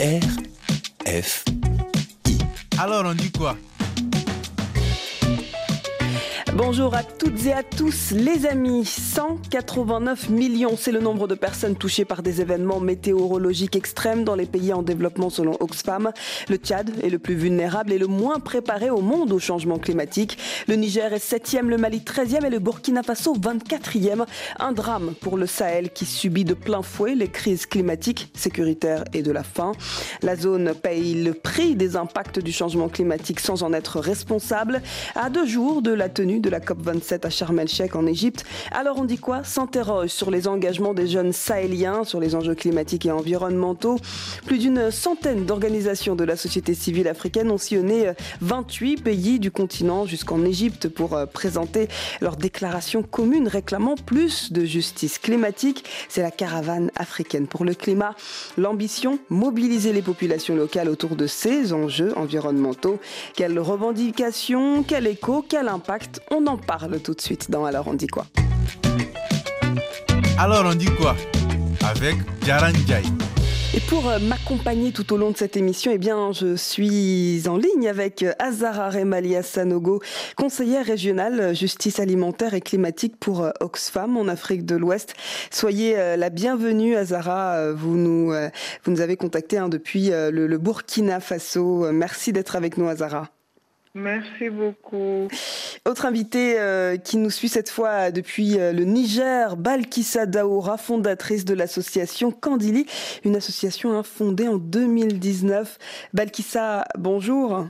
F. Alors on dit quoi? Bonjour à toutes et à tous les amis. 189 millions, c'est le nombre de personnes touchées par des événements météorologiques extrêmes dans les pays en développement selon Oxfam. Le Tchad est le plus vulnérable et le moins préparé au monde au changement climatique. Le Niger est 7e, le Mali 13e et le Burkina Faso 24e. Un drame pour le Sahel qui subit de plein fouet les crises climatiques, sécuritaires et de la faim. La zone paye le prix des impacts du changement climatique sans en être responsable. À deux jours de la tenue de la COP27 à Sharm el-Sheikh en Égypte. Alors on dit quoi? S'interroge sur les engagements des jeunes sahéliens, sur les enjeux climatiques et environnementaux. Plus d'une centaine d'organisations de la société civile africaine ont sillonné 28 pays du continent jusqu'en Égypte pour euh, présenter leur déclaration commune réclamant plus de justice climatique. C'est la caravane africaine pour le climat. L'ambition, mobiliser les populations locales autour de ces enjeux environnementaux. Quelles revendications, quel écho, quel impact en parle tout de suite dans Alors on dit quoi? Alors on dit quoi? Avec Jaran Jai. Et pour euh, m'accompagner tout au long de cette émission, eh bien, je suis en ligne avec euh, Azara Remalia Sanogo, conseillère régionale euh, justice alimentaire et climatique pour Oxfam en Afrique de l'Ouest. Soyez la bienvenue, Azara. Vous nous, vous nous avez contacté hein, depuis le, le Burkina Faso. Merci d'être avec nous, Azara. Merci beaucoup. Autre invité euh, qui nous suit cette fois depuis euh, le Niger, Balkissa Daoura, fondatrice de l'association Candili, une association hein, fondée en 2019. Balkissa, bonjour.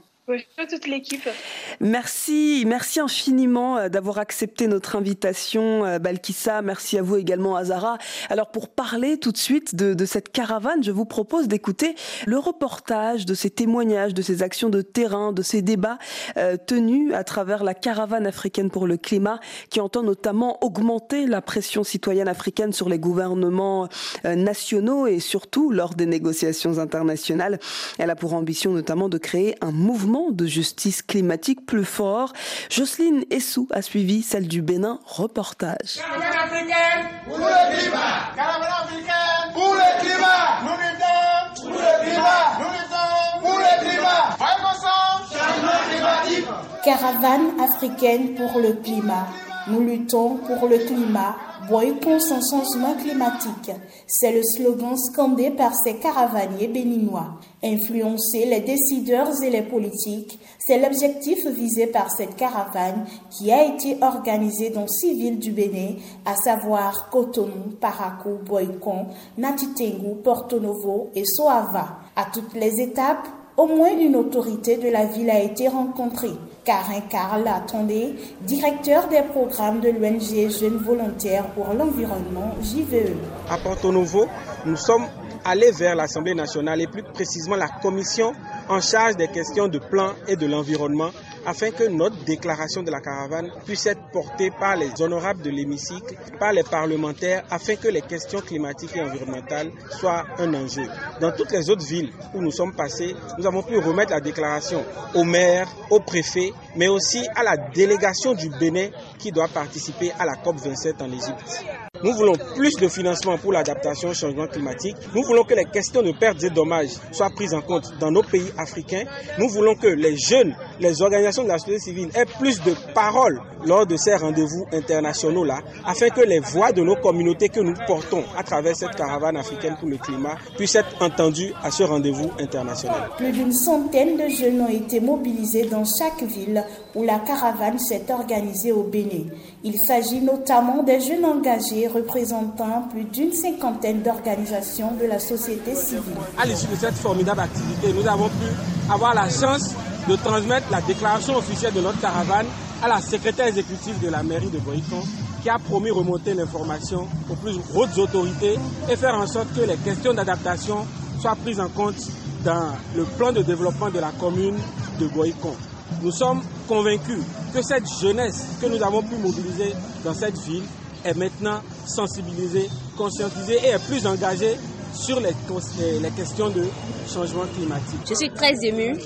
Merci, merci infiniment euh, d'avoir accepté notre invitation, euh, Balkissa. Merci à vous également, Azara. Alors, pour parler tout de suite de, cette caravane, je vous propose d'écouter le reportage de ces témoignages, de ces actions de terrain, de ces débats euh, tenus à travers la caravane africaine pour le climat, qui entend notamment augmenter la pression citoyenne africaine sur les gouvernements nationaux et surtout lors des négociations internationales. Elle a pour ambition notamment de créer un mouvement de justice climatique plus fort. Jocelyne Essou a suivi celle du Bénin. Reportage. Caravane africaine pour le climat. Caravane africaine pour le climat. Nous luttons pour le climat. Nous luttons pour le climat. Voyons ensemble. Changement climatique. Caravane africaine pour le climat. Nous luttons pour le climat Boycott sans changement climatique. C'est le slogan scandé par ces caravaniers béninois. Influencer les décideurs et les politiques, c'est l'objectif visé par cette caravane qui a été organisée dans six villes du Bénin, à savoir Cotonou, Parakou, Boycon, Natitengu, Porto Novo et Soava. À toutes les étapes, au moins une autorité de la ville a été rencontrée. Karin Karl Attendé, directeur des programmes de l'ONG Jeunes Volontaires pour l'Environnement, JVE. À Porto Novo, nous sommes allés vers l'Assemblée nationale et plus précisément la commission en charge des questions de plan et de l'environnement afin que notre déclaration de la caravane puisse être portée par les honorables de l'hémicycle, par les parlementaires, afin que les questions climatiques et environnementales soient un enjeu. Dans toutes les autres villes où nous sommes passés, nous avons pu remettre la déclaration au maire, au préfet, mais aussi à la délégation du Bénin qui doit participer à la COP27 en Égypte. Nous voulons plus de financement pour l'adaptation au changement climatique. Nous voulons que les questions de pertes et dommages soient prises en compte dans nos pays africains. Nous voulons que les jeunes, les organisations de la société civile aient plus de paroles lors de ces rendez-vous internationaux-là, afin que les voix de nos communautés que nous portons à travers cette caravane africaine pour le climat puissent être entendues à ce rendez-vous international. Plus d'une centaine de jeunes ont été mobilisés dans chaque ville où la caravane s'est organisée au Bénin. Il s'agit notamment des jeunes engagés représentant plus d'une cinquantaine d'organisations de la société civile. À l'issue de cette formidable activité, nous avons pu avoir la chance de transmettre la déclaration officielle de notre caravane à la secrétaire exécutive de la mairie de Boïcon qui a promis remonter l'information aux plus hautes autorités et faire en sorte que les questions d'adaptation soient prises en compte dans le plan de développement de la commune de Boïcon. Nous sommes convaincus que cette jeunesse que nous avons pu mobiliser dans cette ville est maintenant sensibilisée, conscientisée et est plus engagée sur les, questions de changement climatique. Je suis très émue,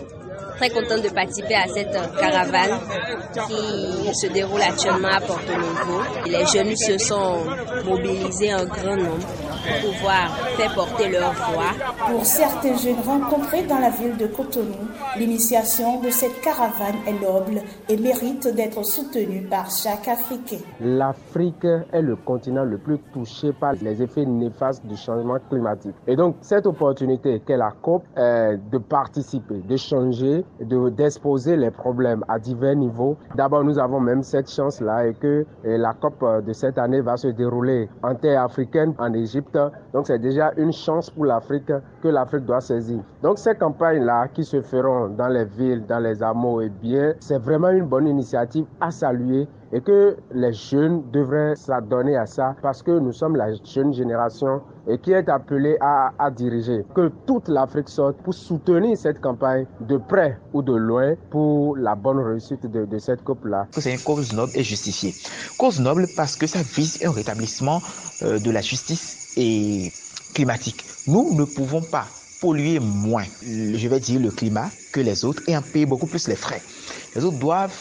très contente de participer à cette caravane qui se déroule actuellement à Porto Novo. Les jeunes se sont mobilisés en grand nombre pour pouvoir faire porter leur voix. Pour certains jeunes rencontrés dans la ville de Cotonou, l'initiation de cette caravane est noble et mérite d'être soutenue par chaque Africain. L'Afrique est le continent le plus touché par les effets néfastes du changement climatique. Et donc, cette opportunité qu'est la COP est de participer, de changer, de, d'exposer les problèmes à divers niveaux. D'abord, nous avons même cette chance-là et que la COP de cette année va se dérouler en terre africaine, en Égypte. Donc, c'est déjà une chance pour l'Afrique que l'Afrique doit saisir. Donc, ces campagnes-là qui se feront dans les villes, dans les hameaux, et bien, c'est vraiment une bonne initiative à saluer et que les jeunes devraient s'adonner à ça parce que nous sommes la jeune génération et qui est appelée à, à diriger. Que toute l'Afrique sorte pour soutenir cette campagne de près ou de loin pour la bonne réussite de, de cette COP-là. C'est une cause noble et justifiée. Cause noble parce que ça vise un rétablissement euh, de la justice et climatique. Nous ne pouvons pas polluer moins, je vais dire le climat, que les autres et en payer beaucoup plus les frais. Les autres doivent,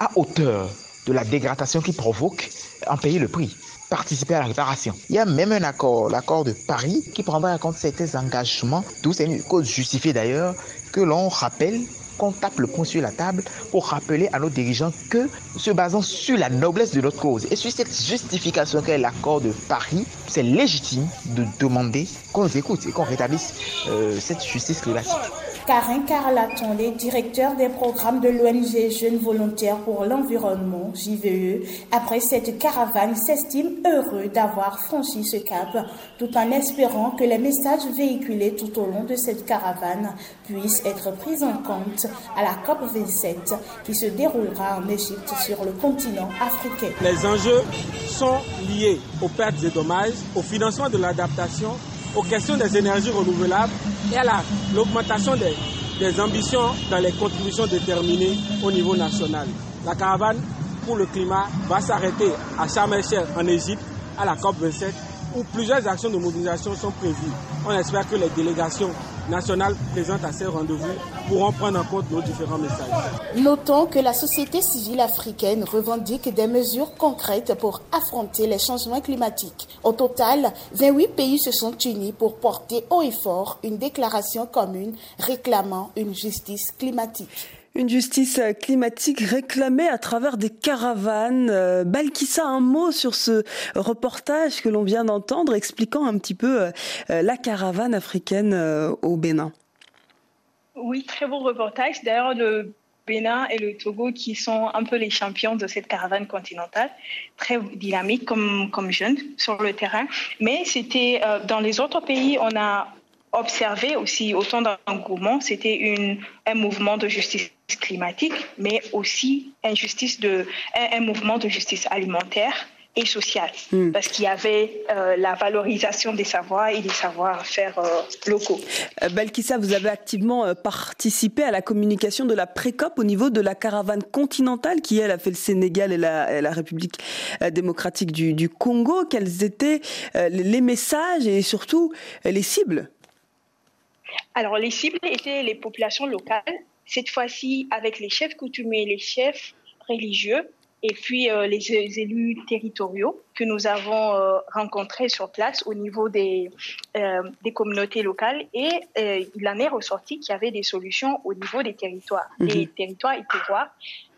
à hauteur de la dégradation qu'ils provoquent, en payer le prix participer à la réparation. Il y a même un accord, l'accord de Paris, qui prendra en compte certains engagements, d'où c'est une cause justifiée d'ailleurs, que l'on rappelle qu'on tape le poing sur la table pour rappeler à nos dirigeants que, se basant sur la noblesse de notre cause et sur cette justification qu'est l'accord de Paris, c'est légitime de demander qu'on écoute et qu'on rétablisse euh, cette justice climatique. Karin Carlatonde, directeur des programmes de l'ONG Jeunes Volontaires pour l'Environnement, JVE, après cette caravane, s'estime heureux d'avoir franchi ce cap, tout en espérant que les messages véhiculés tout au long de cette caravane puissent être pris en compte à la COP27 qui se déroulera en Égypte sur le continent africain. Les enjeux sont liés aux pertes et dommages, au financement de l'adaptation, aux questions des énergies renouvelables et à l'augmentation des, des ambitions dans les contributions déterminées au niveau national. La caravane pour le climat va s'arrêter à Sharm el-Sheikh en Égypte à la COP27 où plusieurs actions de mobilisation sont prévues. On espère que les délégations nationales présentes à ces rendez-vous pourront prendre en compte nos différents messages. Notons que la société civile africaine revendique des mesures concrètes pour affronter les changements climatiques. Au total, 28 pays se sont unis pour porter haut et fort une déclaration commune réclamant une justice climatique. Une justice climatique réclamée à travers des caravanes. Euh, Balkissa, un mot sur ce reportage que l'on vient d'entendre, expliquant un petit peu euh, la caravane africaine euh, au Bénin. Oui, très beau reportage. D'ailleurs, le Bénin et le Togo qui sont un peu les champions de cette caravane continentale, très dynamique comme, comme jeunes sur le terrain. Mais c'était dans les autres pays, on a observé aussi autant d'engouement. C'était un mouvement de justice climatique, mais aussi un, justice de, un, un mouvement de justice alimentaire et sociale, Hmm. parce qu'il y avait euh, la valorisation des savoirs et des savoir-faire euh, locaux. Euh, Balkissa, vous avez activement participé à la communication de la précop au niveau de la caravane continentale qui, elle, a fait le Sénégal et la, et la République démocratique du, du Congo. Quels étaient euh, les messages et surtout les cibles? Alors, les cibles étaient les populations locales, cette fois-ci avec les chefs coutumiers, les chefs religieux et puis euh, les, élus territoriaux que nous avons euh, rencontrés sur place au niveau des, euh, des communautés locales et il en est ressorti qu'il y avait des solutions au niveau des territoires, Mhm. des territoires et terroirs,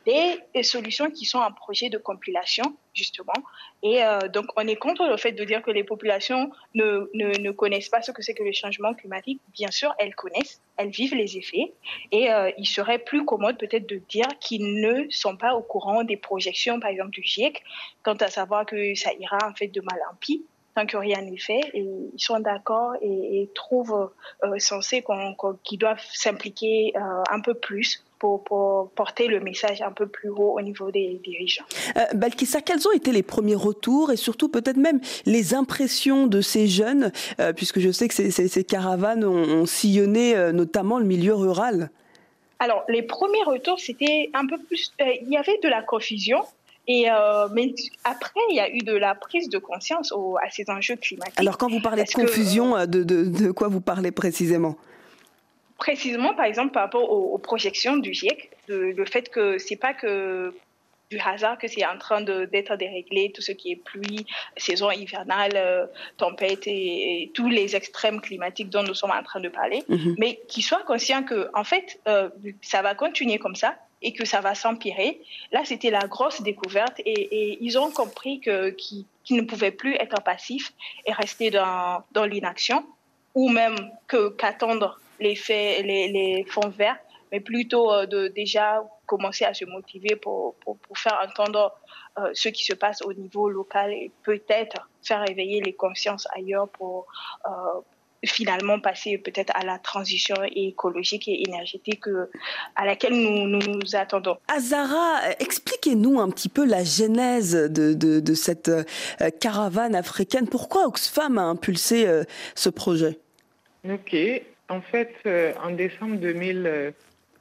des, solutions qui sont en projet de compilation justement. Et euh, donc on est contre le fait de dire que les populations ne, connaissent pas ce que c'est que le changement climatique. Bien sûr, elles connaissent, elles vivent les effets et euh, il serait plus commode peut-être de dire qu'ils ne sont pas au courant des projections, par exemple du GIEC, quant à savoir que ça ira en fait de mal en pis tant que rien n'est fait. Et ils sont d'accord et, trouvent euh, qu'on- qu'ils doivent s'impliquer euh, un peu plus pour, pour porter le message un peu plus haut au niveau des dirigeants. Euh, Balkissa, quels ont été les premiers retours et surtout peut-être même les impressions de ces jeunes, euh, puisque je sais que ces, ces- ces caravanes ont, ont sillonné euh, notamment le milieu rural? Alors, les premiers retours, c'était un peu plus. euh, il y avait de la confusion. Et mais après, il y a eu de la prise de conscience au- à ces enjeux climatiques. Alors quand vous parlez de que, confusion, de, de- de quoi vous parlez précisément? Précisément, par exemple, par rapport aux, aux projections du GIEC, de- le fait que c'est pas que du hasard que c'est en train d'être déréglé, tout ce qui est pluie, saison hivernale, euh, tempête et, tous les extrêmes climatiques dont nous sommes en train de parler, mhm. mais qu'ils soient conscients que, en fait, euh, ça va continuer comme ça et que ça va s'empirer. Là, c'était la grosse découverte et, ils ont compris que qu'ils ne pouvaient plus être passifs et rester dans, dans l'inaction ou même que qu'attendre les faits, les, les fonds verts mais plutôt euh, de déjà commencer à se motiver pour, pour, faire entendre euh, ce qui se passe au niveau local et peut-être faire éveiller les consciences ailleurs pour euh, finalement passer peut-être à la transition écologique et énergétique à laquelle nous nous, attendons. Azara, expliquez-nous un petit peu la genèse de, de, de cette caravane africaine. Pourquoi Oxfam a impulsé ce projet? Ok, en fait, en décembre 2000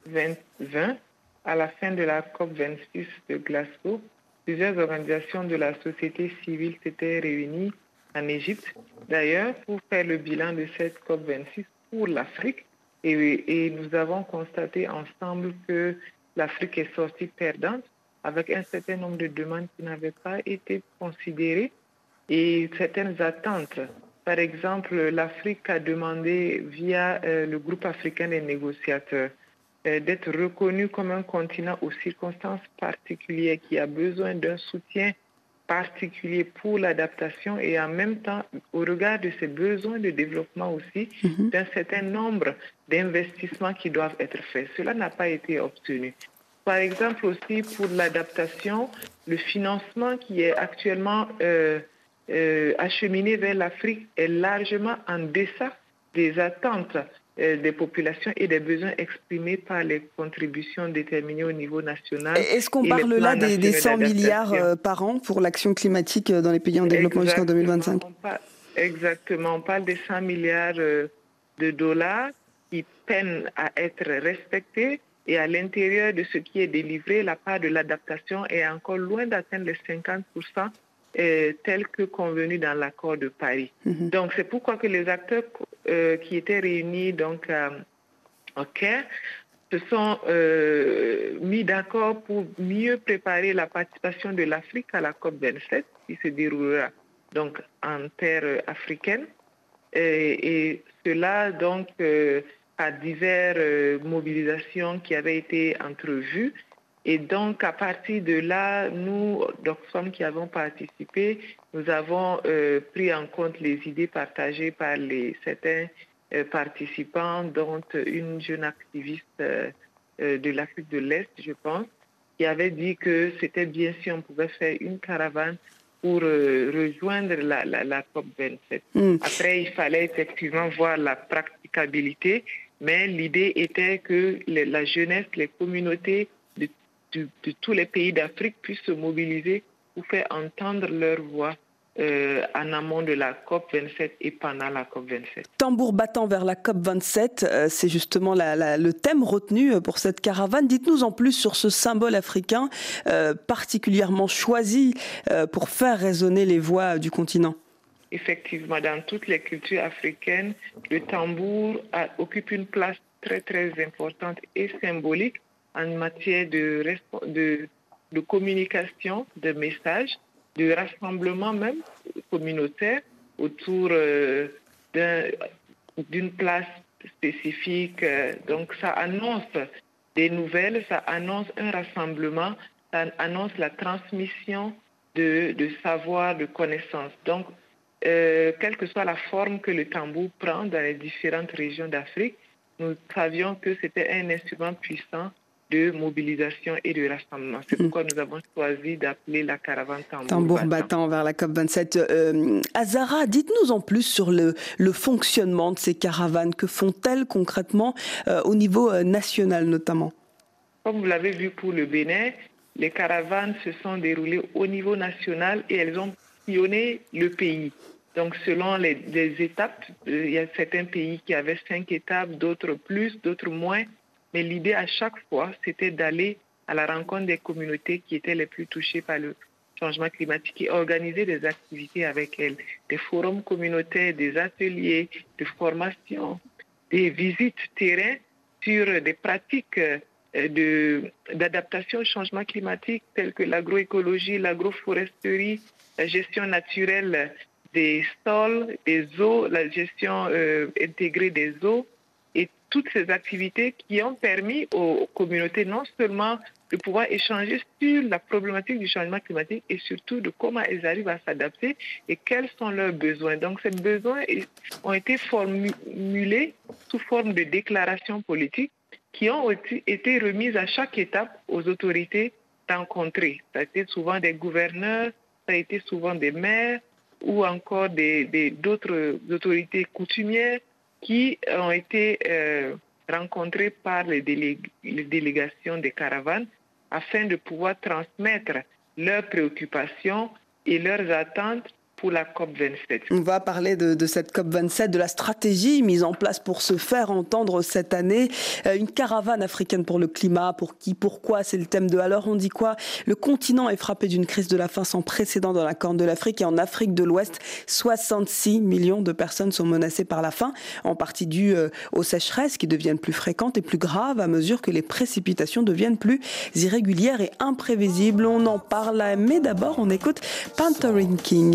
2020, à la fin de la COP26 de Glasgow, plusieurs organisations de la société civile s'étaient réunies en Égypte, d'ailleurs, pour faire le bilan de cette COP26 pour l'Afrique. Et, nous avons constaté ensemble que l'Afrique est sortie perdante avec un certain nombre de demandes qui n'avaient pas été considérées et certaines attentes. Par exemple, l'Afrique a demandé via euh, le groupe africain des négociateurs euh, d'être reconnu comme un continent aux circonstances particulières qui a besoin d'un soutien particulier pour l'adaptation et en même temps, au regard de ses besoins de développement aussi, mhm. d'un certain nombre d'investissements qui doivent être faits. Cela n'a pas été obtenu. Par exemple aussi pour l'adaptation, le financement qui est actuellement euh, euh, acheminé vers l'Afrique est largement en deçà des attentes euh, des populations et des besoins exprimés par les contributions déterminées au niveau national. Est-ce qu'on parle là des, 100 milliards euh, par an pour l'action climatique euh, dans les pays en développement jusqu'en 2025 Exactement, on parle des 100 milliards de dollars qui peinent à être respectés et à l'intérieur de ce qui est délivré, la part de l'adaptation est encore loin d'atteindre les 50 tel que convenu dans l'accord de Paris. Mhm. Donc c'est pourquoi que les acteurs euh, qui étaient réunis donc au Caire se sont euh, mis d'accord pour mieux préparer la participation de l'Afrique à la COP 27 qui se déroulera donc en terre africaine et, et cela donc euh, à diverses mobilisations qui avaient été entrevues et donc, à partir de là, nous, d'Oxfam qui avons participé, nous avons euh, pris en compte les idées partagées par les, certains euh, participants, dont une jeune activiste euh, de l'Afrique de l'Est, je pense, qui avait dit que c'était bien si on pouvait faire une caravane pour rejoindre la, la, COP27. Hmm. Après, il fallait effectivement voir la praticabilité, mais l'idée était que la jeunesse, les communautés de, tous les pays d'Afrique puissent se mobiliser pour faire entendre leur voix euh, en amont de la COP 27 et pendant la COP 27. Tambour battant vers la COP 27, euh, c'est justement le thème retenu euh, pour cette caravane. Dites-nous en plus sur ce symbole africain particulièrement choisi pour faire résonner les voix du continent. Effectivement, dans toutes les cultures africaines, le tambour occupe une place très très importante et symbolique en matière de, de, de communication, de messages, de rassemblement même communautaire autour euh, d'une place spécifique. Donc ça annonce des nouvelles, ça annonce un rassemblement, ça annonce la transmission de, de savoir, de connaissances. Donc, euh, quelle que soit la forme que le tambour prend dans les différentes régions d'Afrique, nous savions que c'était un instrument puissant de mobilisation et de rassemblement. C'est hmm. pourquoi nous avons choisi d'appeler la caravane tambour, tambour battant. vers la COP27. Euh, Azara, dites-nous en plus sur le, le, fonctionnement de ces caravanes. Que font-elles concrètement euh, au niveau euh, national notamment? Comme vous l'avez vu pour le Bénin, les caravanes se sont déroulées au niveau national et elles ont pionné le pays. Donc, selon les, les étapes, il y a certains pays qui avaient cinq étapes, d'autres plus, d'autres moins. Mais l'idée à chaque fois, c'était d'aller à la rencontre des communautés qui étaient les plus touchées par le changement climatique et organiser des activités avec elles, des forums communautaires, des ateliers de formation, des visites terrain sur des pratiques d'adaptation au changement climatique tels que l'agroécologie, l'agroforesterie, la gestion naturelle des sols, des eaux, la gestion euh, intégrée des eaux toutes ces activités qui ont permis aux communautés non seulement de pouvoir échanger sur la problématique du changement climatique et surtout de comment elles arrivent à s'adapter et quels sont leurs besoins. Donc ces besoins ont été formulés sous forme de déclarations politiques qui ont été remises à chaque étape aux autorités rencontrées. Ça a été souvent des gouverneurs, ça a été souvent des maires ou encore d'autres des, autorités coutumières qui ont été euh, rencontrées par les délégations des caravanes afin de pouvoir transmettre leurs préoccupations et leurs attentes la COP27. On va parler de, cette COP27, de la stratégie mise en place pour se faire entendre cette année. Euh, une caravane africaine pour le climat, pour qui, pourquoi, c'est le thème de Alors on dit quoi? Le continent est frappé d'une crise de la faim sans précédent dans la Corne de l'Afrique et en Afrique de l'Ouest, 66 millions de personnes sont menacées par la faim, en partie due euh, aux sécheresses qui deviennent plus fréquentes et plus graves à mesure que les précipitations deviennent plus irrégulières et imprévisibles. On en parle, mais d'abord on écoute Panthering King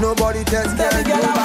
Nobody tells me girl I want this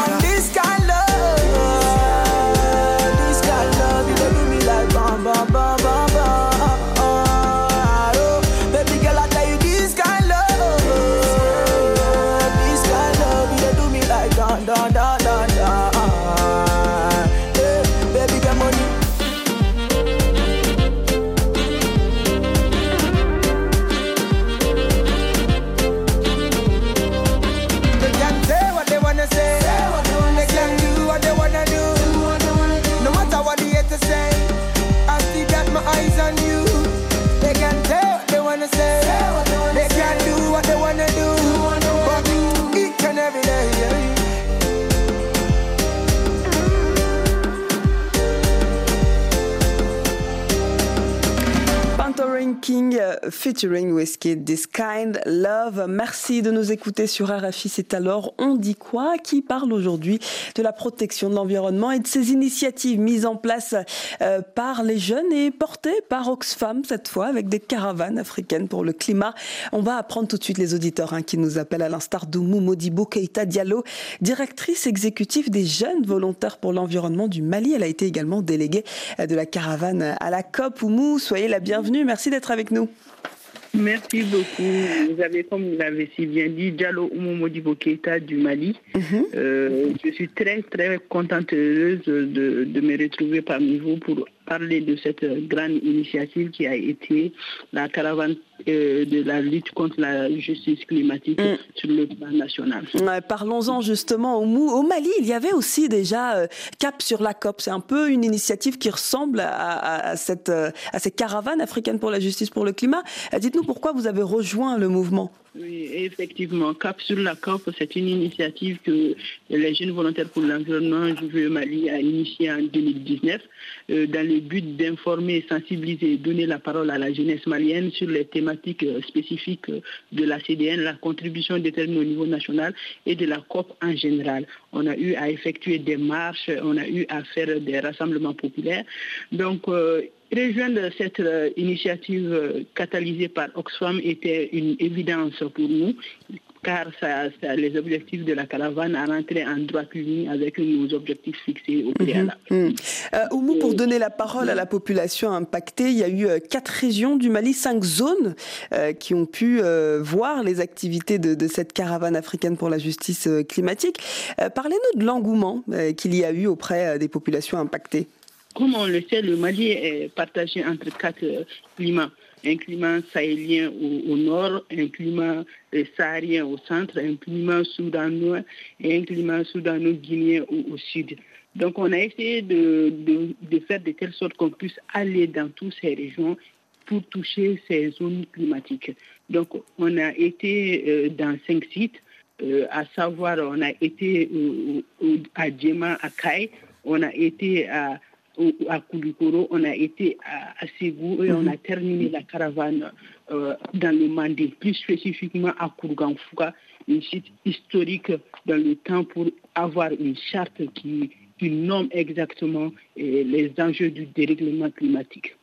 featuring Whiskey, This Kind Love. Merci de nous écouter sur RFI. C'est alors On dit quoi qui parle aujourd'hui de la protection de l'environnement et de ces initiatives mises en place euh, par les jeunes et portées par Oxfam cette fois avec des caravanes africaines pour le climat. On va apprendre tout de suite les auditeurs hein, qui nous appellent à l'instar d'Oumou Modibo Keita Diallo, directrice exécutive des jeunes volontaires pour l'environnement du Mali. Elle a été également déléguée euh, de la caravane à la COP. Oumou, soyez la bienvenue. Merci d'être avec nous. Merci beaucoup. Vous avez, comme vous l'avez si bien dit, Diallo Oumomodibo Keita du Mali. Mhm. Euh, je suis très, très contente et heureuse de, de me retrouver parmi vous pour parler de cette grande initiative qui a été la caravane euh, de la lutte contre la justice climatique mm. sur le plan national. Parlons-en justement au, au, Mali. Il y avait aussi déjà euh, Cap sur la COP. C'est un peu une initiative qui ressemble à, cette, euh, à ces caravanes africaines pour la justice pour le climat. Dites-nous pourquoi vous avez rejoint le mouvement. Oui, effectivement. Cap sur la COP, c'est une initiative que les jeunes volontaires pour l'environnement, je veux Mali, a initiée en 2019 euh, dans le but d'informer, sensibiliser et donner la parole à la jeunesse malienne sur les thématiques euh, spécifiques euh, de la CDN, la contribution déterminée au niveau national et de la COP en général. On a eu à effectuer des marches, on a eu à faire des rassemblements populaires. Donc, Rejoindre cette euh, initiative euh, catalysée par Oxfam était une évidence pour nous car ça, les objectifs de la caravane à rentrer en droit ligne avec nos objectifs fixés au mhm, préalable. Euh, Oumou, pour donner la parole à la population impactée, il y a eu quatre régions du Mali, cinq zones qui ont pu voir les activités de, de, cette caravane africaine pour la justice climatique. Parlez-nous de l'engouement qu'il y a eu auprès des populations impactées. Comme on le sait, le Mali est partagé entre quatre euh, climats. Un climat sahélien au, nord, un climat euh, saharien au centre, un climat soudanois et un climat soudano-guinéen au, sud. Donc on a essayé de, faire de telle sorte qu'on puisse aller dans toutes ces régions pour toucher ces zones climatiques. Donc on a été euh, dans cinq sites, à savoir on a été à Djema, à Kai, on a été à à Koulikoro, on a été à, Ségou et on a mhm. terminé la caravane euh, dans le Mandé, plus spécifiquement à Kourganfouka, un site historique dans le temps pour avoir une charte qui, nomme exactement euh, les enjeux du dérèglement climatique.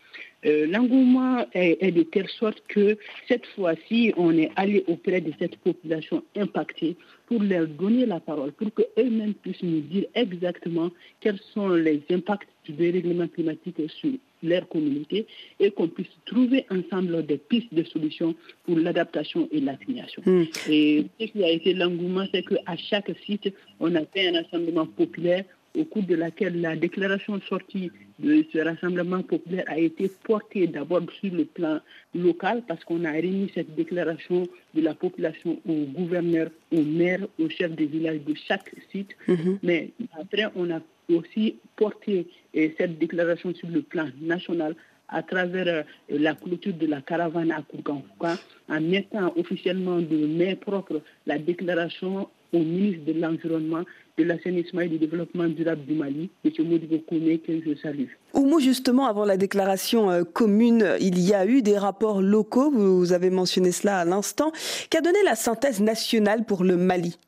Euh, l'engouement est, de telle sorte que cette fois-ci, on est allé auprès de cette population impactée pour leur donner la parole, pour qu'eux-mêmes puissent nous dire exactement quels sont les impacts du dérèglement climatique sur leur communauté et qu'on puisse trouver ensemble des pistes de solutions pour l'adaptation et l'atténuation. Hmm. Et ce qui a été l'engouement, c'est qu'à chaque site, on a fait un rassemblement populaire au cours de laquelle la déclaration sortie de ce rassemblement populaire a été portée d'abord sur le plan local parce qu'on a remis cette déclaration de la population au gouverneur, au maire, au chef des villages de chaque site. Mhm. Mais après, on a aussi porté eh, cette déclaration sur le plan national à travers eh, la clôture de la caravane à Koukanfouka, en mettant officiellement de main propre la déclaration au ministre de l'Environnement, de l'Assainissement et du Développement durable du Mali, M. Modibo Kone, que je salue. Oumou, justement, avant la déclaration euh, commune, il y a eu des rapports locaux, vous avez mentionné cela à l'instant. Qu'a donné la synthèse nationale pour le Mali?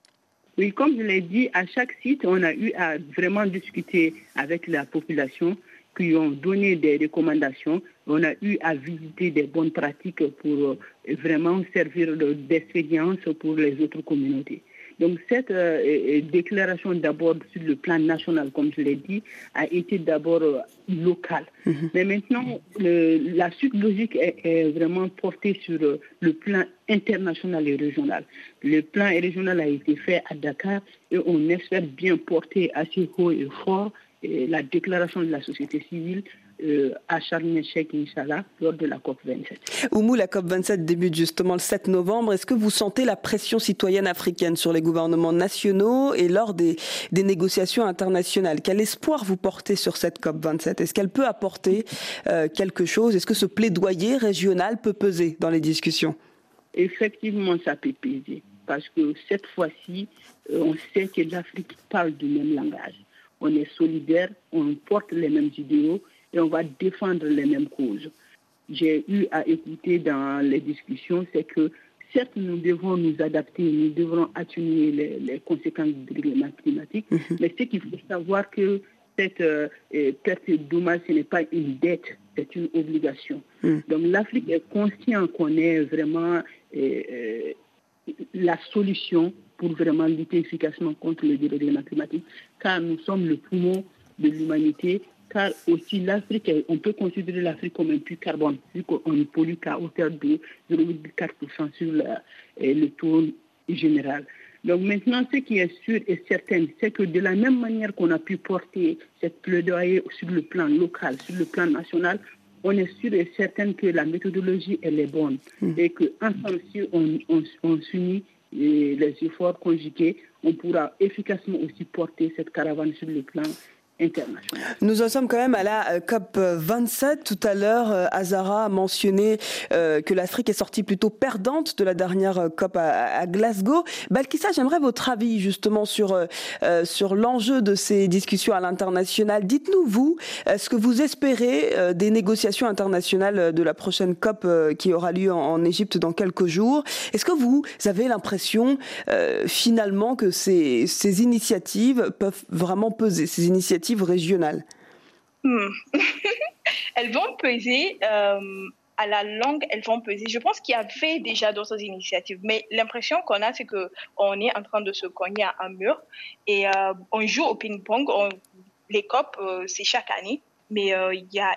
Oui, comme je l'ai dit, à chaque site, on a eu à vraiment discuter avec la population qui ont donné des recommandations. On a eu à visiter des bonnes pratiques pour euh, vraiment servir d'expérience pour les autres communautés. Donc cette euh, déclaration d'abord sur le plan national, comme je l'ai dit, a été d'abord euh, locale. Mhm. Mais maintenant, la suite logique est, vraiment portée sur euh, le plan international et régional. Le plan régional a été fait à Dakar et on espère bien porter assez haut et fort la déclaration de la société civile à Sharm el lors de la COP27. Oumou, la COP27 débute justement le 7 novembre. Est-ce que vous sentez la pression citoyenne africaine sur les gouvernements nationaux et lors des, négociations internationales? Quel espoir vous portez sur cette COP27? Est-ce qu'elle peut apporter euh, quelque chose? Est-ce que ce plaidoyer régional peut peser dans les discussions? Effectivement, ça peut peser. Parce que cette fois-ci, euh, on sait que l'Afrique parle du même langage. On est solidaire, on porte les mêmes idéaux et on va défendre les mêmes causes. J'ai eu à écouter dans les discussions, c'est que certes, nous devons nous adapter, nous devrons atténuer les, conséquences du dérèglement climatique, mhm. mais c'est qu'il faut savoir que cette euh, perte de dommage, ce n'est pas une dette, c'est une obligation. Mhm. Donc l'Afrique est consciente qu'on est vraiment euh, la solution pour vraiment lutter efficacement contre le dérèglement climatique, car nous sommes le poumon de l'humanité car aussi l'Afrique, on peut considérer l'Afrique comme un puits carbone, vu qu'on ne pollue qu'à hauteur de 0,4% sur le, taux général. Donc maintenant, ce qui est sûr et certain, c'est que de la même manière qu'on a pu porter cette plaidoyer sur le plan local, sur le plan national, on est sûr et certain que la méthodologie, elle est bonne hmm. et qu'ensemble, si on, on, on s'unit, les efforts conjugués, on pourra efficacement aussi porter cette caravane sur le plan Nous en sommes quand même à la COP 27. Tout à l'heure, Azara a mentionné que l'Afrique est sortie plutôt perdante de la dernière COP à, Glasgow. Balkissa, j'aimerais votre avis justement sur, sur l'enjeu de ces discussions à l'international. Dites-nous, vous, ce que vous espérez des négociations internationales de la prochaine COP qui aura lieu en Égypte dans quelques jours? Est-ce que vous avez l'impression finalement que ces, ces initiatives peuvent vraiment peser, ces initiatives régionales hmm. Elles vont peser. Euh, à la longue, elles vont peser. Je pense qu'il y avait déjà d'autres initiatives, mais l'impression qu'on a, c'est que on est en train de se cogner à un mur et euh, on joue au ping-pong. Les COP, euh, c'est chaque année, mais il y a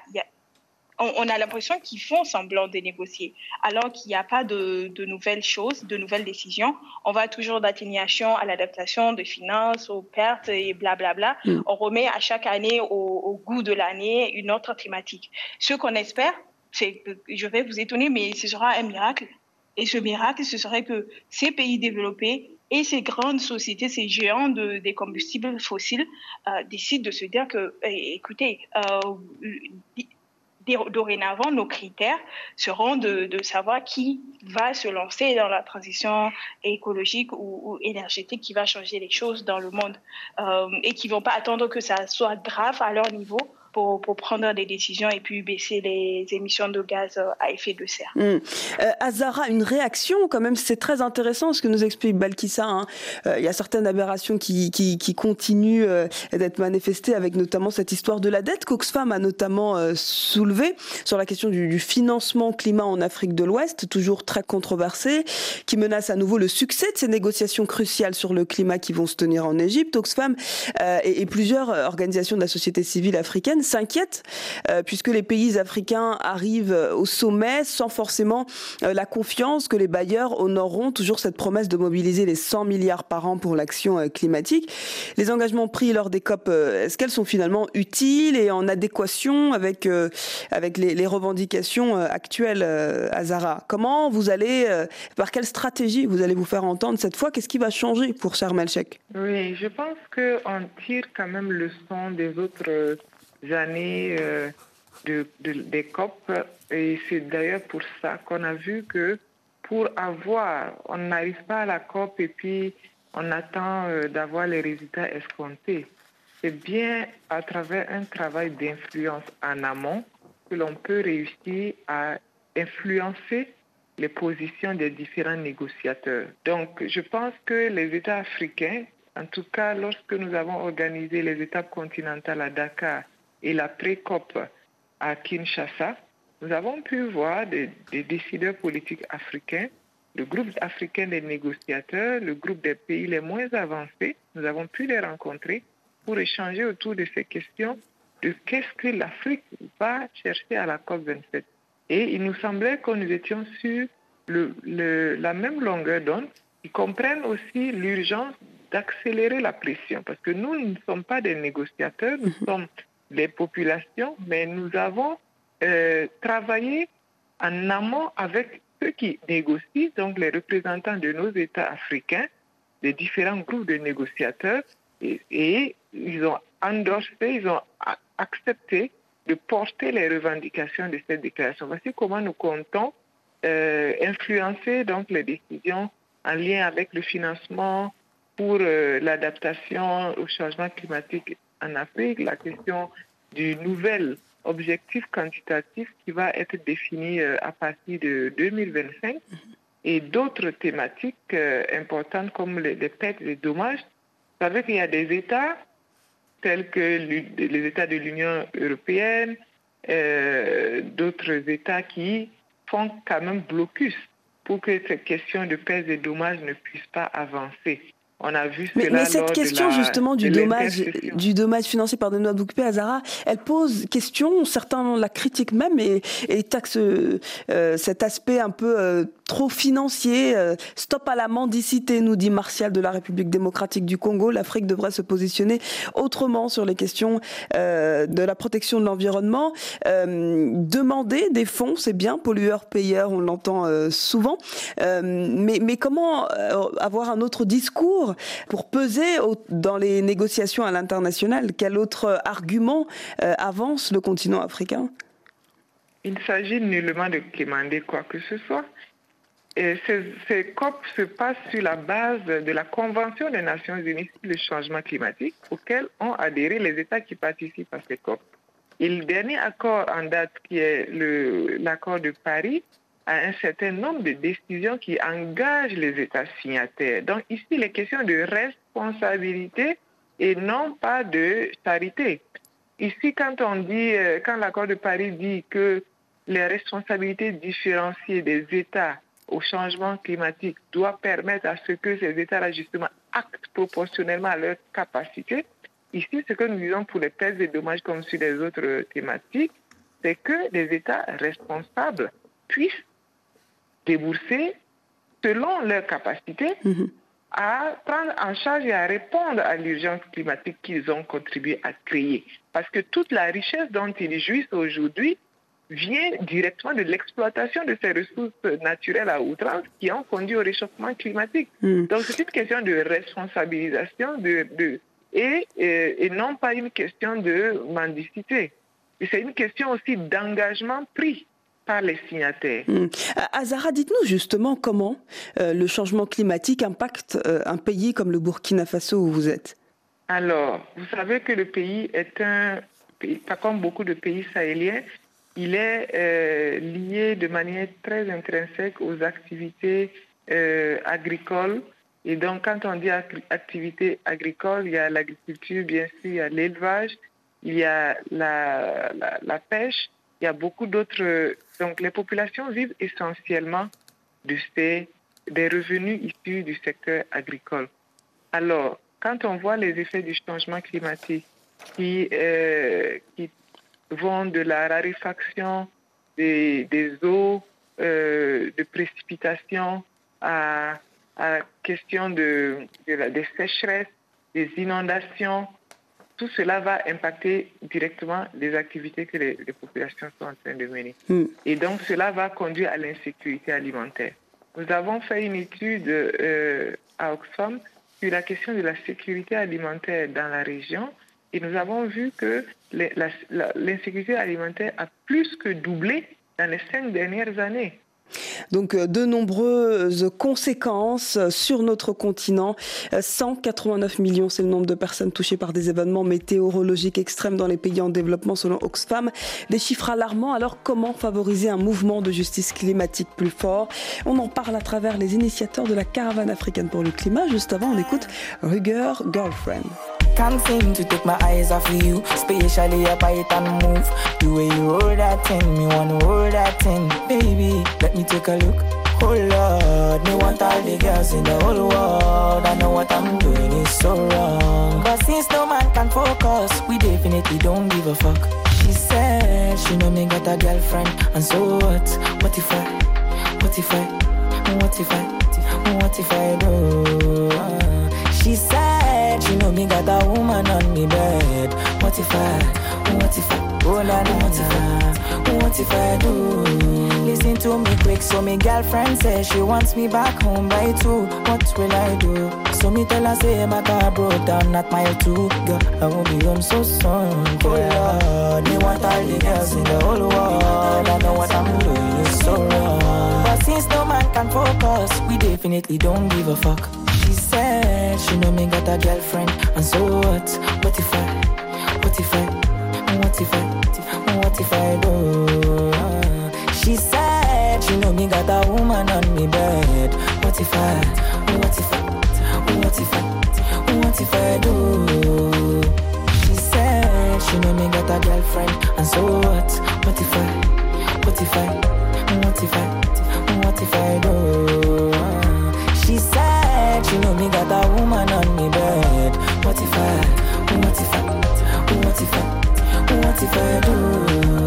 on, a l'impression qu'ils font semblant de négocier, alors qu'il n'y a pas de, nouvelles choses, de nouvelles décisions. On va toujours d'atténuation à l'adaptation, de finances, aux pertes et blablabla. Mm. On remet à chaque année, au, goût de l'année, une autre thématique. Ce qu'on espère, c'est, je vais vous étonner, mais ce sera un miracle. Et ce miracle, ce serait que ces pays développés et ces grandes sociétés, ces géants de, des combustibles fossiles euh, décident de se dire que, eh, écoutez, euh, dorénavant, nos critères seront de, savoir qui va se lancer dans la transition écologique ou, énergétique, qui va changer les choses dans le monde euh, et qui vont pas attendre que ça soit grave à leur niveau pour, prendre des décisions et puis baisser les émissions de gaz à effet de serre. Hmm. Euh, Azara, une réaction quand même, c'est très intéressant ce que nous explique Balkissa. Hein. Euh, il y a certaines aberrations qui, qui, continuent euh, d'être manifestées avec notamment cette histoire de la dette qu'Oxfam a notamment soulevé sur la question du, financement climat en Afrique de l'Ouest, toujours très controversé, qui menace à nouveau le succès de ces négociations cruciales sur le climat qui vont se tenir en Égypte. Oxfam et plusieurs organisations de la société civile africaine s'inquiète euh, puisque les pays africains arrivent au sommet sans forcément euh, la confiance que les bailleurs honoreront toujours cette promesse de mobiliser les 100 milliards par an pour l'action euh, climatique. Les engagements pris lors des COP, est-ce qu'elles sont finalement utiles et en adéquation avec, avec les, revendications actuelles, Azara Comment vous allez, par quelle stratégie vous allez vous faire entendre cette fois? Qu'est-ce qui va changer pour Sharm el-Sheikh? Oui, je pense qu'on tire quand même le son des autres années euh, de, des COP. Et c'est d'ailleurs pour ça qu'on a vu que pour avoir, on n'arrive pas à la COP et puis on attend euh, d'avoir les résultats escomptés. C'est bien à travers un travail d'influence en amont que l'on peut réussir à influencer les positions des différents négociateurs. Donc, je pense que les États africains, en tout cas lorsque nous avons organisé les étapes continentales à Dakar et la pré-COP à Kinshasa, nous avons pu voir des, décideurs politiques africains, le groupe africain des négociateurs, le groupe des pays les moins avancés. Nous avons pu les rencontrer pour échanger autour de ces questions de qu'est-ce que l'Afrique va chercher à la COP27. Et il nous semblait que nous étions sur le, la même longueur d'onde, qui comprennent aussi l'urgence d'accélérer la pression, parce que nous, nous ne sommes pas des négociateurs, nous mhm. sommes les populations, mais nous avons euh, travaillé en amont avec ceux qui négocient, donc les représentants de nos États africains, des différents groupes de négociateurs, et, ils ont endorsé, ils ont accepté de porter les revendications de cette déclaration. Voici comment nous comptons euh, influencer donc les décisions en lien avec le financement pour euh, l'adaptation au changement climatique en Afrique, la question du nouvel objectif quantitatif qui va être défini euh, à partir de 2025 et d'autres thématiques euh, importantes comme les, pertes et les dommages. Vous savez qu'il y a des États tels que les États de l'Union européenne, euh, d'autres États qui font quand même blocus pour que cette question de pertes et dommages ne puisse pas avancer. On a vu mais, mais cette question justement du dommage, du dommage financier par Benoît Boukpé Azara, elle pose question, certains la critiquent même et, et taxent euh, cet aspect un peu euh, trop financier. Euh, stop à la mendicité, nous dit Martial de la République démocratique du Congo. L'Afrique devrait se positionner autrement sur les questions de la protection de l'environnement. demander des fonds, c'est bien, pollueur-payeur, on l'entend souvent. mais, mais comment avoir un autre discours pour peser dans les négociations à l'international. Quel autre argument avance le continent africain? Il s'agit nullement de demander quoi que ce soit. Et ces, ces, COP se passent sur la base de la Convention des Nations Unies sur le changement climatique auquel ont adhéré les États qui participent à ces COP. Et le dernier accord en date, qui est l'accord de Paris, a un certain nombre de décisions qui engagent les États signataires. Donc ici, il est question de responsabilité et non pas de charité. Ici, quand on dit, quand l'accord de Paris dit que les responsabilités différenciées des États au changement climatique doit permettre à ce que ces États-là, justement, actent proportionnellement à leur capacité. Ici, ce que nous disons pour les pertes et dommages comme sur les autres thématiques, c'est que les États responsables puissent débourser selon leur capacité à prendre en charge et à répondre à l'urgence climatique qu'ils ont contribué à créer. Parce que toute la richesse dont ils jouissent aujourd'hui vient directement de l'exploitation de ces ressources naturelles à outrance qui ont conduit au réchauffement climatique. Mm. Donc c'est une question de responsabilisation de, de et, et, et, non pas une question de mendicité. C'est une question aussi d'engagement pris par les signataires. Mm. Azara, dites-nous justement comment euh, le changement climatique impacte euh, un pays comme le Burkina Faso où vous êtes. Alors, vous savez que le pays est un pays, pas comme beaucoup de pays sahéliens, il est euh, lié de manière très intrinsèque aux activités agricoles. Et donc, quand on dit activité agricole, il y a l'agriculture, bien sûr, il y a l'élevage, il y a la, la, la, pêche, il y a beaucoup d'autres. Donc, les populations vivent essentiellement des revenus issus du secteur agricole. Alors, quand on voit les effets du changement climatique qui, euh, qui vont de la raréfaction des, des eaux, euh, de précipitation à, à question de, de la, des sécheresses, des inondations. Tout cela va impacter directement les activités que les, les populations sont en train de mener. Mm. Et donc, cela va conduire à l'insécurité alimentaire. Nous avons fait une étude euh, à Oxfam sur la question de la sécurité alimentaire dans la région et nous avons vu que l'insécurité alimentaire a plus que doublé dans les cinq dernières années. Donc de nombreuses conséquences sur notre continent. 189 millions, c'est le nombre de personnes touchées par des événements météorologiques extrêmes dans les pays en développement selon Oxfam. Des chiffres alarmants. Alors comment favoriser un mouvement de justice climatique plus fort? On en parle à travers les initiateurs de la caravane africaine pour le climat. Juste avant, on écoute Ruger Girlfriend. Can't seem to take my eyes off of you, especially up it and move. The way you roll that thing, me wanna roll that thing, baby. Let me take a look. Oh Lord, me want all the girls in the whole world. I know what I'm doing is so wrong, but since no man can focus, we definitely don't give a fuck. She said she know me got a girlfriend, and so what? What if I? What if I? What if I? What if I do? She said know me got a woman on me bed. What if I? What if I? Oh la what if I? What if I do? Listen to me quick, so me girlfriend says she wants me back home by two. What will I do? So me tell her say my car broke down at mile two. Girl, I won't be home so soon. Oh Lord, me want all the girls in the whole world. I know what I'm doing is so wrong. But since no man can focus, we definitely don't give a fuck. She said she know me got a girlfriend, and so what? What if I? What if I? What if I? What if I do? She said she know me got a woman on me bed. What if I? What if I? What if I? What if I do? She said she know me got a girlfriend, and so what? What if I? What if I? What if I? What if I do? She said she know me got a woman on me bed. What if I? What if I? What if I? What if I do?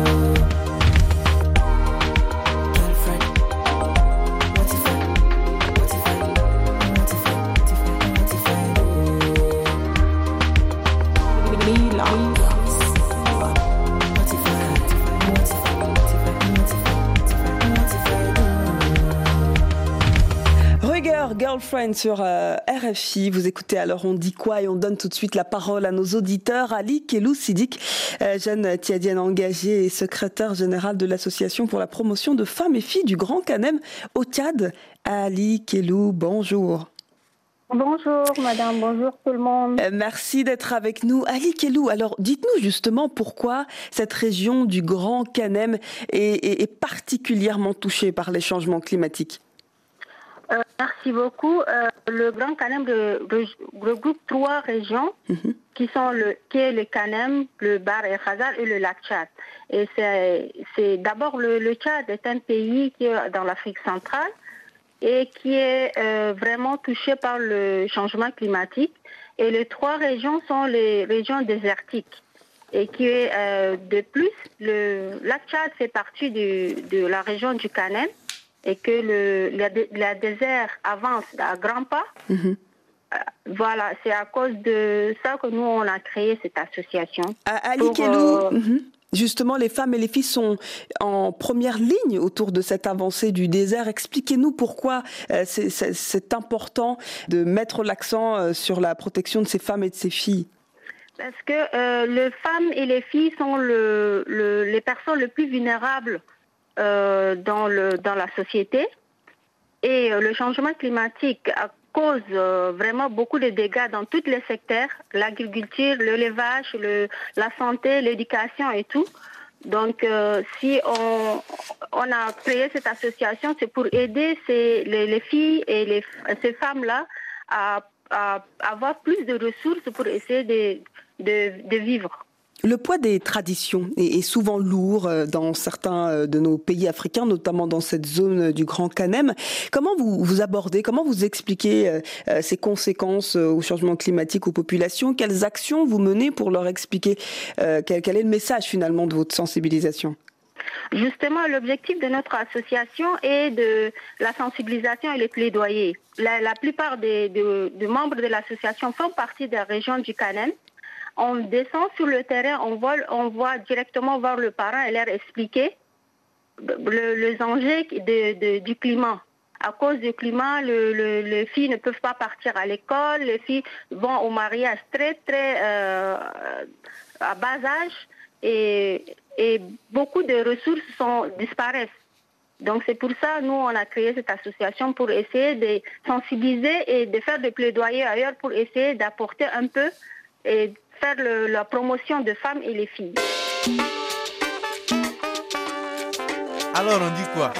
Sur euh, RFI. Vous écoutez alors On dit quoi et on donne tout de suite la parole à nos auditeurs. Ali Kelou Sidik, euh, jeune tiadienne engagée et secrétaire général de l'association pour la promotion de femmes et filles du Grand Canem au Tchad. Ali Kelou, bonjour. Bonjour madame, bonjour tout le monde. Euh, merci d'être avec nous. Ali Kelou, alors dites-nous justement pourquoi cette région du Grand Canem est particulièrement touchée par les changements climatiques. Merci beaucoup. Euh, le Grand Canem regroupe trois régions Mhm. qui sont le qui est le Canem, le Bar el Khazar et le lac Tchad. Et c'est c'est d'abord le, le Tchad est un pays qui est dans l'Afrique centrale et qui est euh, vraiment touché par le changement climatique. Et les trois régions sont les régions désertiques. Et qui est euh, de plus, le lac Tchad fait partie du- de la région du Canem et que le la, dé- la désert avance à grands pas. Mhm. Voilà, c'est à cause de ça que nous, on a créé cette association. À- Ali euh, mhm. justement, les femmes et les filles sont en première ligne autour de cette avancée du désert. Expliquez-nous pourquoi euh, c'est- important de mettre l'accent euh, sur la protection de ces femmes et de ces filles. Parce que euh, les femmes et les filles sont le, le- les personnes les plus vulnérables euh, dans, le, dans la société. Et euh, le changement climatique cause euh, vraiment beaucoup de dégâts dans tous les secteurs, l'agriculture, l'élevage, le, la santé, l'éducation et tout. Donc, si on, on a créé cette association, c'est pour aider ces, les, les filles et les, ces femmes-là à, avoir plus de ressources pour essayer de, de vivre. Le poids des traditions est, souvent lourd euh, dans certains euh, de nos pays africains, notamment dans cette zone euh, du Grand Canem. Comment vous, vous abordez, comment vous expliquez ces conséquences au changement climatique aux populations? Quelles actions vous menez pour leur expliquer quel, est le message finalement de votre sensibilisation? Justement, l'objectif de notre association est de la sensibilisation et le plaidoyer. La, plupart des, de- de membres de l'association font partie des régions du Canem. On descend sur le terrain, on voit, on voit directement voir le parent et leur expliquer le- les enjeux du climat. À cause du climat, le- le- les filles ne peuvent pas partir à l'école, les filles vont au mariage très, très euh, à bas âge et, et beaucoup de ressources sont, disparaissent. Donc c'est pour ça nous on a créé cette association pour essayer de sensibiliser et de faire des plaidoyers ailleurs pour essayer d'apporter un peu et faire le- la promotion de femmes et les filles. Alors on dit quoi?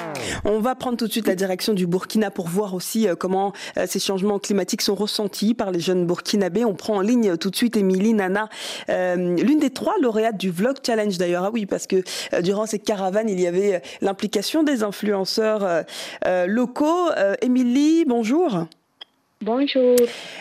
On va prendre tout de suite la direction du Burkina pour voir aussi euh, comment euh, ces changements climatiques sont ressentis par les jeunes burkinabés. On prend en ligne euh, tout de suite Émilie Nana, euh, l'une des trois lauréates du Vlog Challenge d'ailleurs. Ah oui, parce que euh, durant ces caravanes, il y avait l'implication des influenceurs euh, locaux. Euh, Émilie, bonjour. Bonjour.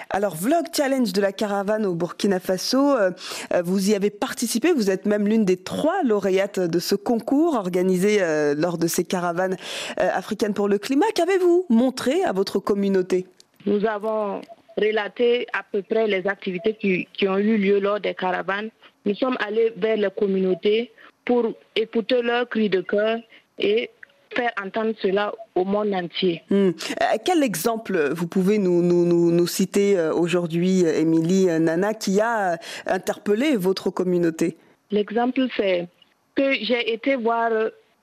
Alors, Vlog Challenge de la caravane au Burkina Faso, euh, euh, vous y avez participé, vous êtes même l'une des trois lauréates de ce concours organisé euh, lors de ces caravanes euh, africaines pour le climat. Qu'avez-vous montré à votre communauté? Nous avons relaté à peu près les activités qui, qui ont eu lieu lors des caravanes. Nous sommes allés vers les communautés pour écouter leurs cris de cœur et faire entendre cela au monde entier. Hmm. Euh, Quel exemple vous pouvez nous, nous, nous, nous citer euh, aujourd'hui, euh, Émilie Nana, qui a interpellé votre communauté? L'exemple, c'est que j'ai été voir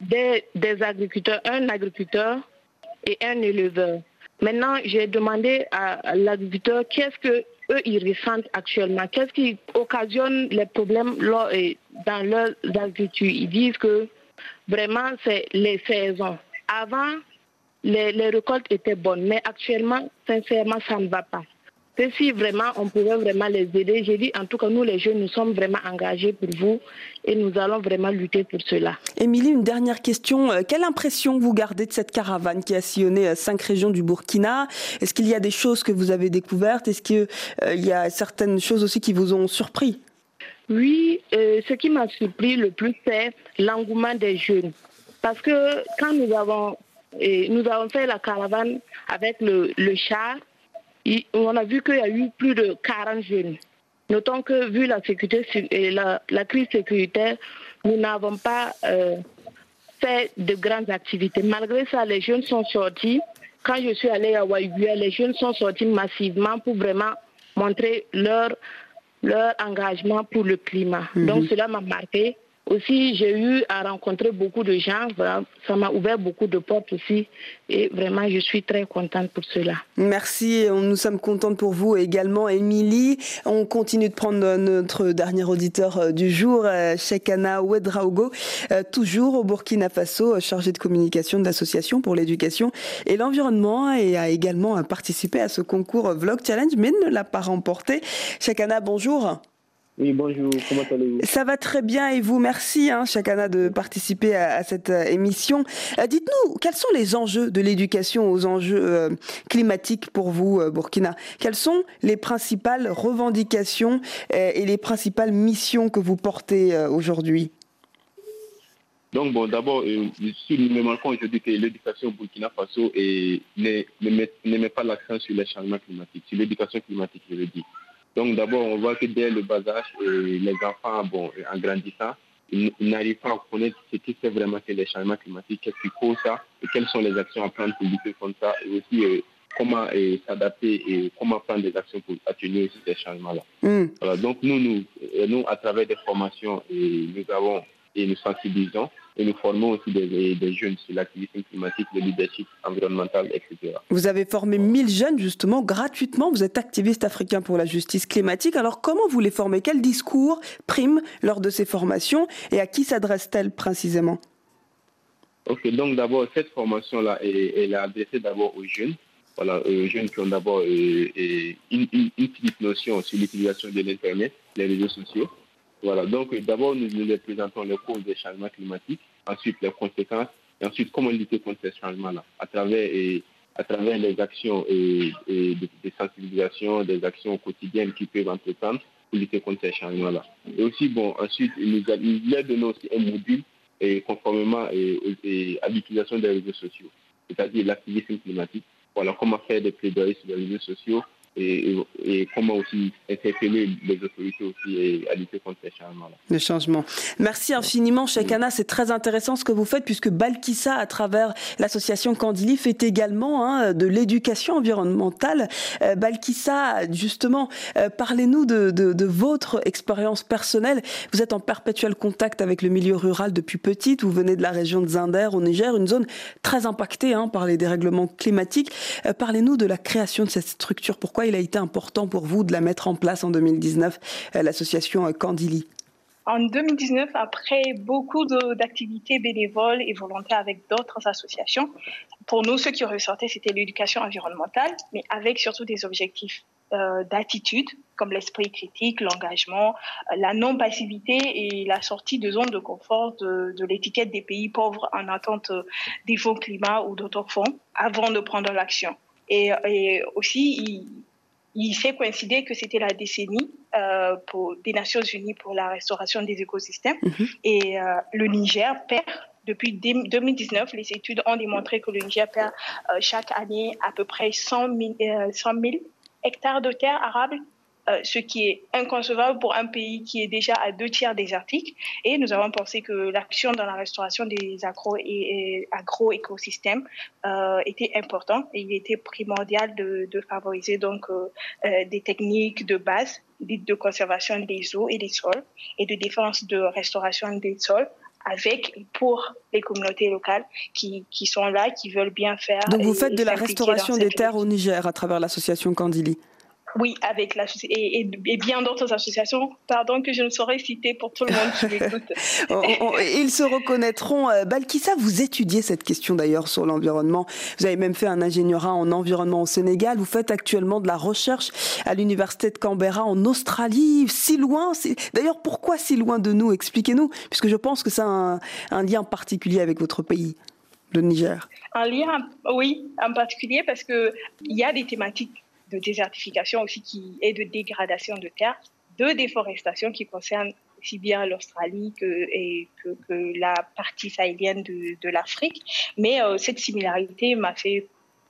des, des agriculteurs, un agriculteur et un éleveur. Maintenant, j'ai demandé à, l'agriculteur qu'est-ce que eux ils ressentent actuellement, qu'est-ce qui occasionne les problèmes dans leur agriculture. Ils disent que vraiment c'est les saisons. Avant, les, récoltes étaient bonnes, mais actuellement, sincèrement, ça ne va pas. Que si vraiment on pouvait vraiment les aider, j'ai dit en tout cas nous les jeunes, nous sommes vraiment engagés pour vous et nous allons vraiment lutter pour cela. Émilie, une dernière question. Euh, Quelle impression vous gardez de cette caravane qui a sillonné euh, cinq régions du Burkina? Est-ce qu'il y a des choses que vous avez découvertes? Est-ce qu'il y a certaines choses aussi qui vous ont surpris? Oui, euh, ce qui m'a surpris le plus, c'est l'engouement des jeunes. Parce que quand nous avons, et nous avons fait la caravane avec le, char, on a vu qu'il y a eu plus de 40 jeunes. Notons que vu la, sécurité, sé- et la, crise sécuritaire, nous n'avons pas euh, fait de grandes activités. Malgré ça, les jeunes sont sortis quand je suis allée à Waïguia, les jeunes sont sortis massivement pour vraiment montrer leur, leur engagement pour le climat. Mhm. Donc cela m'a marqué. Aussi, j'ai eu à rencontrer beaucoup de gens. Ça m'a ouvert beaucoup de portes aussi. Et vraiment, je suis très contente pour cela. Merci, nous sommes contentes pour vous également, Émilie. On continue de prendre notre dernier auditeur euh, du jour, euh, Shekana Ouedraogo, euh, toujours au Burkina Faso, chargé de communication de l'association pour l'éducation et l'environnement et a également participé à ce concours Vlog Challenge, mais ne l'a pas remporté. Shekana, bonjour. Oui, bonjour, comment allez-vous? Ça va très bien et vous, merci hein, Chakana de participer à, à cette euh, émission. Euh, Dites-nous, quels sont les enjeux de l'éducation aux enjeux euh, climatiques pour vous, Burkina? Quelles sont les principales revendications et les principales missions que vous portez aujourd'hui? Donc, bon, d'abord, euh, sur nous remarquons aujourd'hui que l'éducation au Burkina Faso est- ne, ne met, ne met pas l'accent sur les changements climatiques, sur l'éducation climatique, je le dis. Donc, d'abord, on voit que dès le bas âge, euh, les enfants, bon, en grandissant, ils n'arrivent pas à connaître ce que c'est vraiment que les changements climatiques, qu'est-ce qui cause ça, et quelles sont les actions à prendre pour lutter contre ça, et aussi euh, comment euh, s'adapter et comment prendre des actions pour atténuer aussi ces changements-là. Mm. Voilà, donc nous, nous, euh, nous, à travers des formations, et nous avons et nous sensibilisons et nous formons aussi des, des jeunes sur l'activisme climatique, le leadership environnemental, etc. Vous avez formé 1000 jeunes justement gratuitement. Vous êtes activiste africain pour la justice climatique. Alors comment vous les formez? Quel discours prime lors de ces formations? Et à qui s'adresse-t-elle précisément? Ok, donc d'abord, cette formation-là, elle, elle est adressée d'abord aux jeunes, voilà, aux jeunes qui ont d'abord euh, euh, une, une, une petite notion sur l'utilisation de l'Internet, les réseaux sociaux. Voilà, donc d'abord, nous, nous les présentons les causes des changements climatiques, ensuite les conséquences, et ensuite comment lutter contre ces changements-là, à travers, et, à travers les actions et, et de, de sensibilisation, des actions quotidiennes qu'ils peuvent entreprendre pour lutter contre ces changements-là. Et aussi, bon, ensuite, nous, a- nous leur donnons aussi un module et conformément et à l'utilisation des réseaux sociaux, c'est-à-dire l'activisme climatique. Voilà comment faire des plaidoyers sur les réseaux sociaux et, et, comment aussi interpeller les autorités aussi et à lutter contre ces changements-là. Le changement. Merci infiniment, Shekana. C'est très intéressant ce que vous faites puisque Balkissa, à travers l'association Candili, fait également hein, de l'éducation environnementale. Euh, Balkissa, justement, euh, parlez-nous de votre expérience personnelle. Vous êtes en perpétuel contact avec le milieu rural depuis petite. Vous venez de la région de Zinder au Niger, une zone très impactée hein, par les dérèglements climatiques. Euh, parlez-nous de la création de cette structure. Pourquoi il a été important pour vous de la mettre en place en 2019, euh, l'association euh, Candili? En 2019, après beaucoup d'activités bénévoles et volontaires avec d'autres associations, pour nous, ce qui ressortait, c'était l'éducation environnementale, mais avec surtout des objectifs euh, d'attitude, comme l'esprit critique, l'engagement, la non-passivité et la sortie de zone de confort de, l'étiquette des pays pauvres en attente des fonds climat ou d'autres fonds avant de prendre l'action. Et, et aussi, il, il s'est coïncidé que c'était la décennie euh, pour, des Nations Unies pour la restauration des écosystèmes. Et euh, le Niger perd, depuis dé- 2019, les études ont démontré que le Niger perd euh, chaque année à peu près 100 000, euh, 100 000 hectares de terres arables. Euh, ce qui est inconcevable pour un pays qui est déjà à deux tiers désertique. Et nous avons pensé que l'action dans la restauration des agro- et, et agro-écosystèmes euh, était important et il était primordial de, de favoriser donc euh, euh, des techniques de base de, de conservation des eaux et des sols et de défense de restauration des sols avec pour les communautés locales qui, qui sont là, qui veulent bien faire. Donc vous faites de la restauration des terres au Niger à travers l'association Candili. Oui, avec la et, et, et bien d'autres associations, pardon que je ne saurais citer pour tout le monde qui m'écoute. Ils se reconnaîtront. Euh, Balkissa, vous étudiez cette question d'ailleurs sur l'environnement. Vous avez même fait un ingénierat en environnement au Sénégal. Vous faites actuellement de la recherche à l'université de Canberra en Australie, si loin. si- D'ailleurs, pourquoi si loin de nous? Expliquez-nous, puisque je pense que ça a un, un lien particulier avec votre pays, le Niger. Un lien, oui, en particulier parce que il y a des thématiques de désertification aussi qui et de dégradation de terre, de déforestation qui concernent aussi bien l'Australie que, la partie sahélienne de, de l'Afrique. Mais euh, cette similarité m'a fait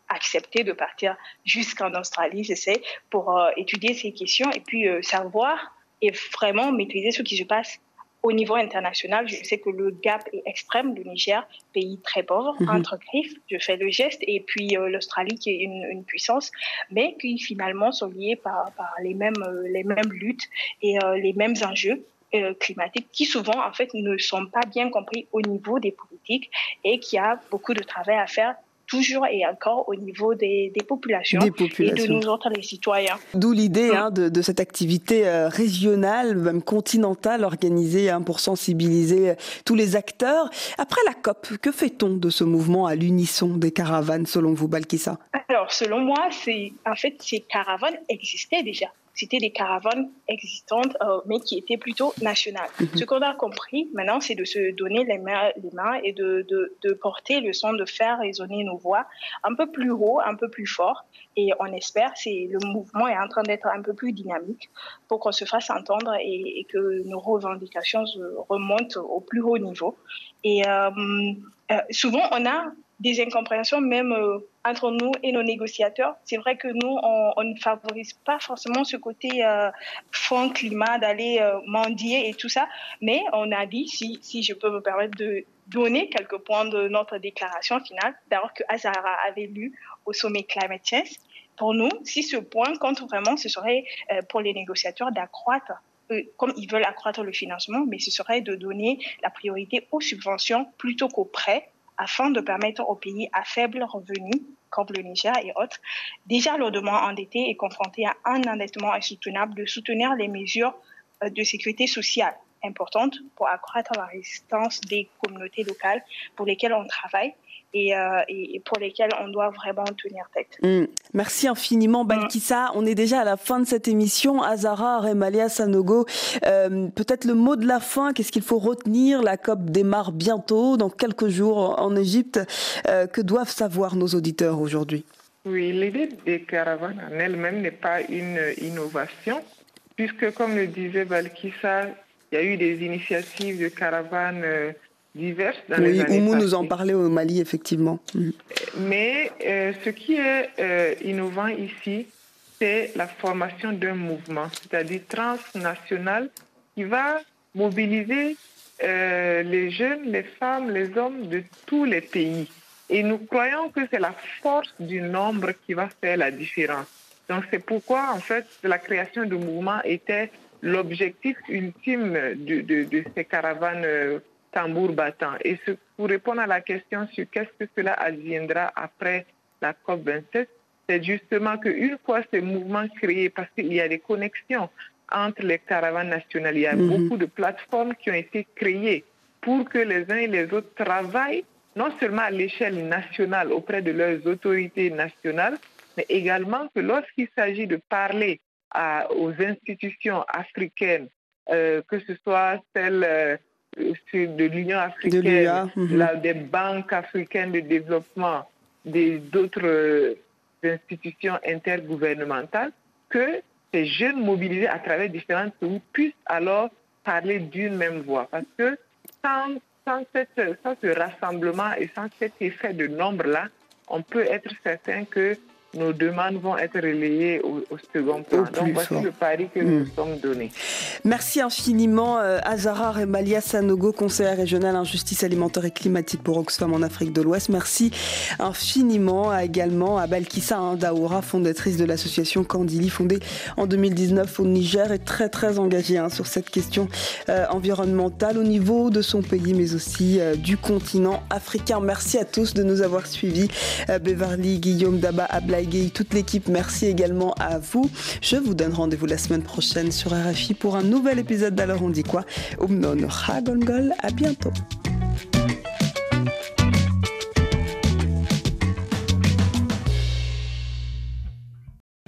accepter de partir jusqu'en Australie, je sais, pour euh, étudier ces questions et puis euh, savoir et vraiment maîtriser ce qui se passe au niveau international, je sais que le gap est extrême. Le Niger, pays très pauvre, mhm. entre griffes, je fais le geste, et puis euh, l'Australie qui est une, puissance, mais qui finalement sont liés par, les, mêmes, euh, les mêmes luttes et euh, les mêmes enjeux climatiques qui souvent en fait ne sont pas bien compris au niveau des politiques et qui a beaucoup de travail à faire toujours et encore au niveau des, populations, et de nous autres les citoyens. D'où l'idée hein, de, cette activité euh, régionale, même continentale, organisée hein, pour sensibiliser euh, tous les acteurs. Après la COP, que fait-on de ce mouvement à l'unisson des caravanes, selon vous, Balkissa? Alors, selon moi, c'est en fait ces caravanes existaient déjà c'était des caravanes existantes, euh, mais qui étaient plutôt nationales. Mhm. Ce qu'on a compris maintenant, c'est de se donner les mains, les mains et de, de, de, porter le son, de faire résonner nos voix un peu plus haut, un peu plus fort. Et on espère, c'est le mouvement est en train d'être un peu plus dynamique pour qu'on se fasse entendre et, que nos revendications remontent au plus haut niveau. Et euh, euh, souvent, on a des incompréhensions même euh, entre nous et nos négociateurs. C'est vrai que nous, on, ne favorise pas forcément ce côté euh, fond climat, d'aller euh, mendier et tout ça, mais on a dit, si, si je peux me permettre de donner quelques points de notre déclaration finale, d'abord que Azara avait lu au sommet Climate Change. Pour nous, si ce point compte vraiment, ce serait pour les négociateurs d'accroître comme ils veulent accroître le financement, mais ce serait de donner la priorité aux subventions plutôt qu'aux prêts afin de permettre aux pays à faible revenu, comme le Niger et autres, déjà lourdement endettés et confrontés à un endettement insoutenable, de soutenir les mesures euh, de sécurité sociale importantes pour accroître la résistance des communautés locales pour lesquelles on travaille euh, et, pour lesquels on doit vraiment tenir tête. Hmm. Merci infiniment, Balkissa. On est déjà à la fin de cette émission. Azara, Remalia, Sanogo, euh, peut-être le mot de la fin. Qu'est-ce qu'il faut retenir? La COP démarre bientôt, dans quelques jours en Égypte. Euh, que doivent savoir nos auditeurs aujourd'hui? Oui, l'idée des caravanes en elle-même n'est pas une innovation, puisque, comme le disait Balkissa, il y a eu des initiatives de caravanes diverses dans oui, les années Oumou nous en parlait au Mali, effectivement. Mm. Mais euh, ce qui est euh, innovant ici, c'est la formation d'un mouvement, c'est-à-dire transnational, qui va mobiliser euh, les jeunes, les femmes, les hommes de tous les pays. Et nous croyons que c'est la force du nombre qui va faire la différence. Donc c'est pourquoi, en fait, la création de mouvements était l'objectif ultime de, de, de, ces caravanes tambour battant. Et pour répondre à la question sur qu'est-ce que cela adviendra après la COP27, c'est justement qu'une fois ces mouvements créés, parce qu'il y a des connexions entre les caravanes nationales, il y a mhm. beaucoup de plateformes qui ont été créées pour que les uns et les autres travaillent non seulement à l'échelle nationale auprès de leurs autorités nationales, mais également que lorsqu'il s'agit de parler aux institutions africaines, euh, que ce soit celles euh, de l'Union africaine, mhm. des banques africaines de développement, des d'autres euh, institutions intergouvernementales, que ces jeunes mobilisés à travers différents pays puissent alors parler d'une même voix. Parce que sans, sans, sans ce rassemblement et sans cet effet de nombre-là, on peut être certain que nos demandes vont être relayées au, second plan. Donc voici le pari que nous nous hmm. sommes donné. Merci infiniment euh, Azara Remalia Sanogo, conseillère régionale en justice alimentaire et climatique pour Oxfam en Afrique de l'Ouest. Merci infiniment également à Balkissa Daoura, fondatrice de l'association Candili, fondée en 2019 au Niger et très très engagée hein, sur cette question euh, environnementale au niveau de son pays mais aussi euh, du continent africain. Merci à tous de nous avoir suivis. Beverly, Guillaume, Daba, Ablaï toute l'équipe, merci également à vous. Je vous donne rendez-vous la semaine prochaine sur RFI pour un nouvel épisode d'Alors on dit quoi? Umnon à bientôt.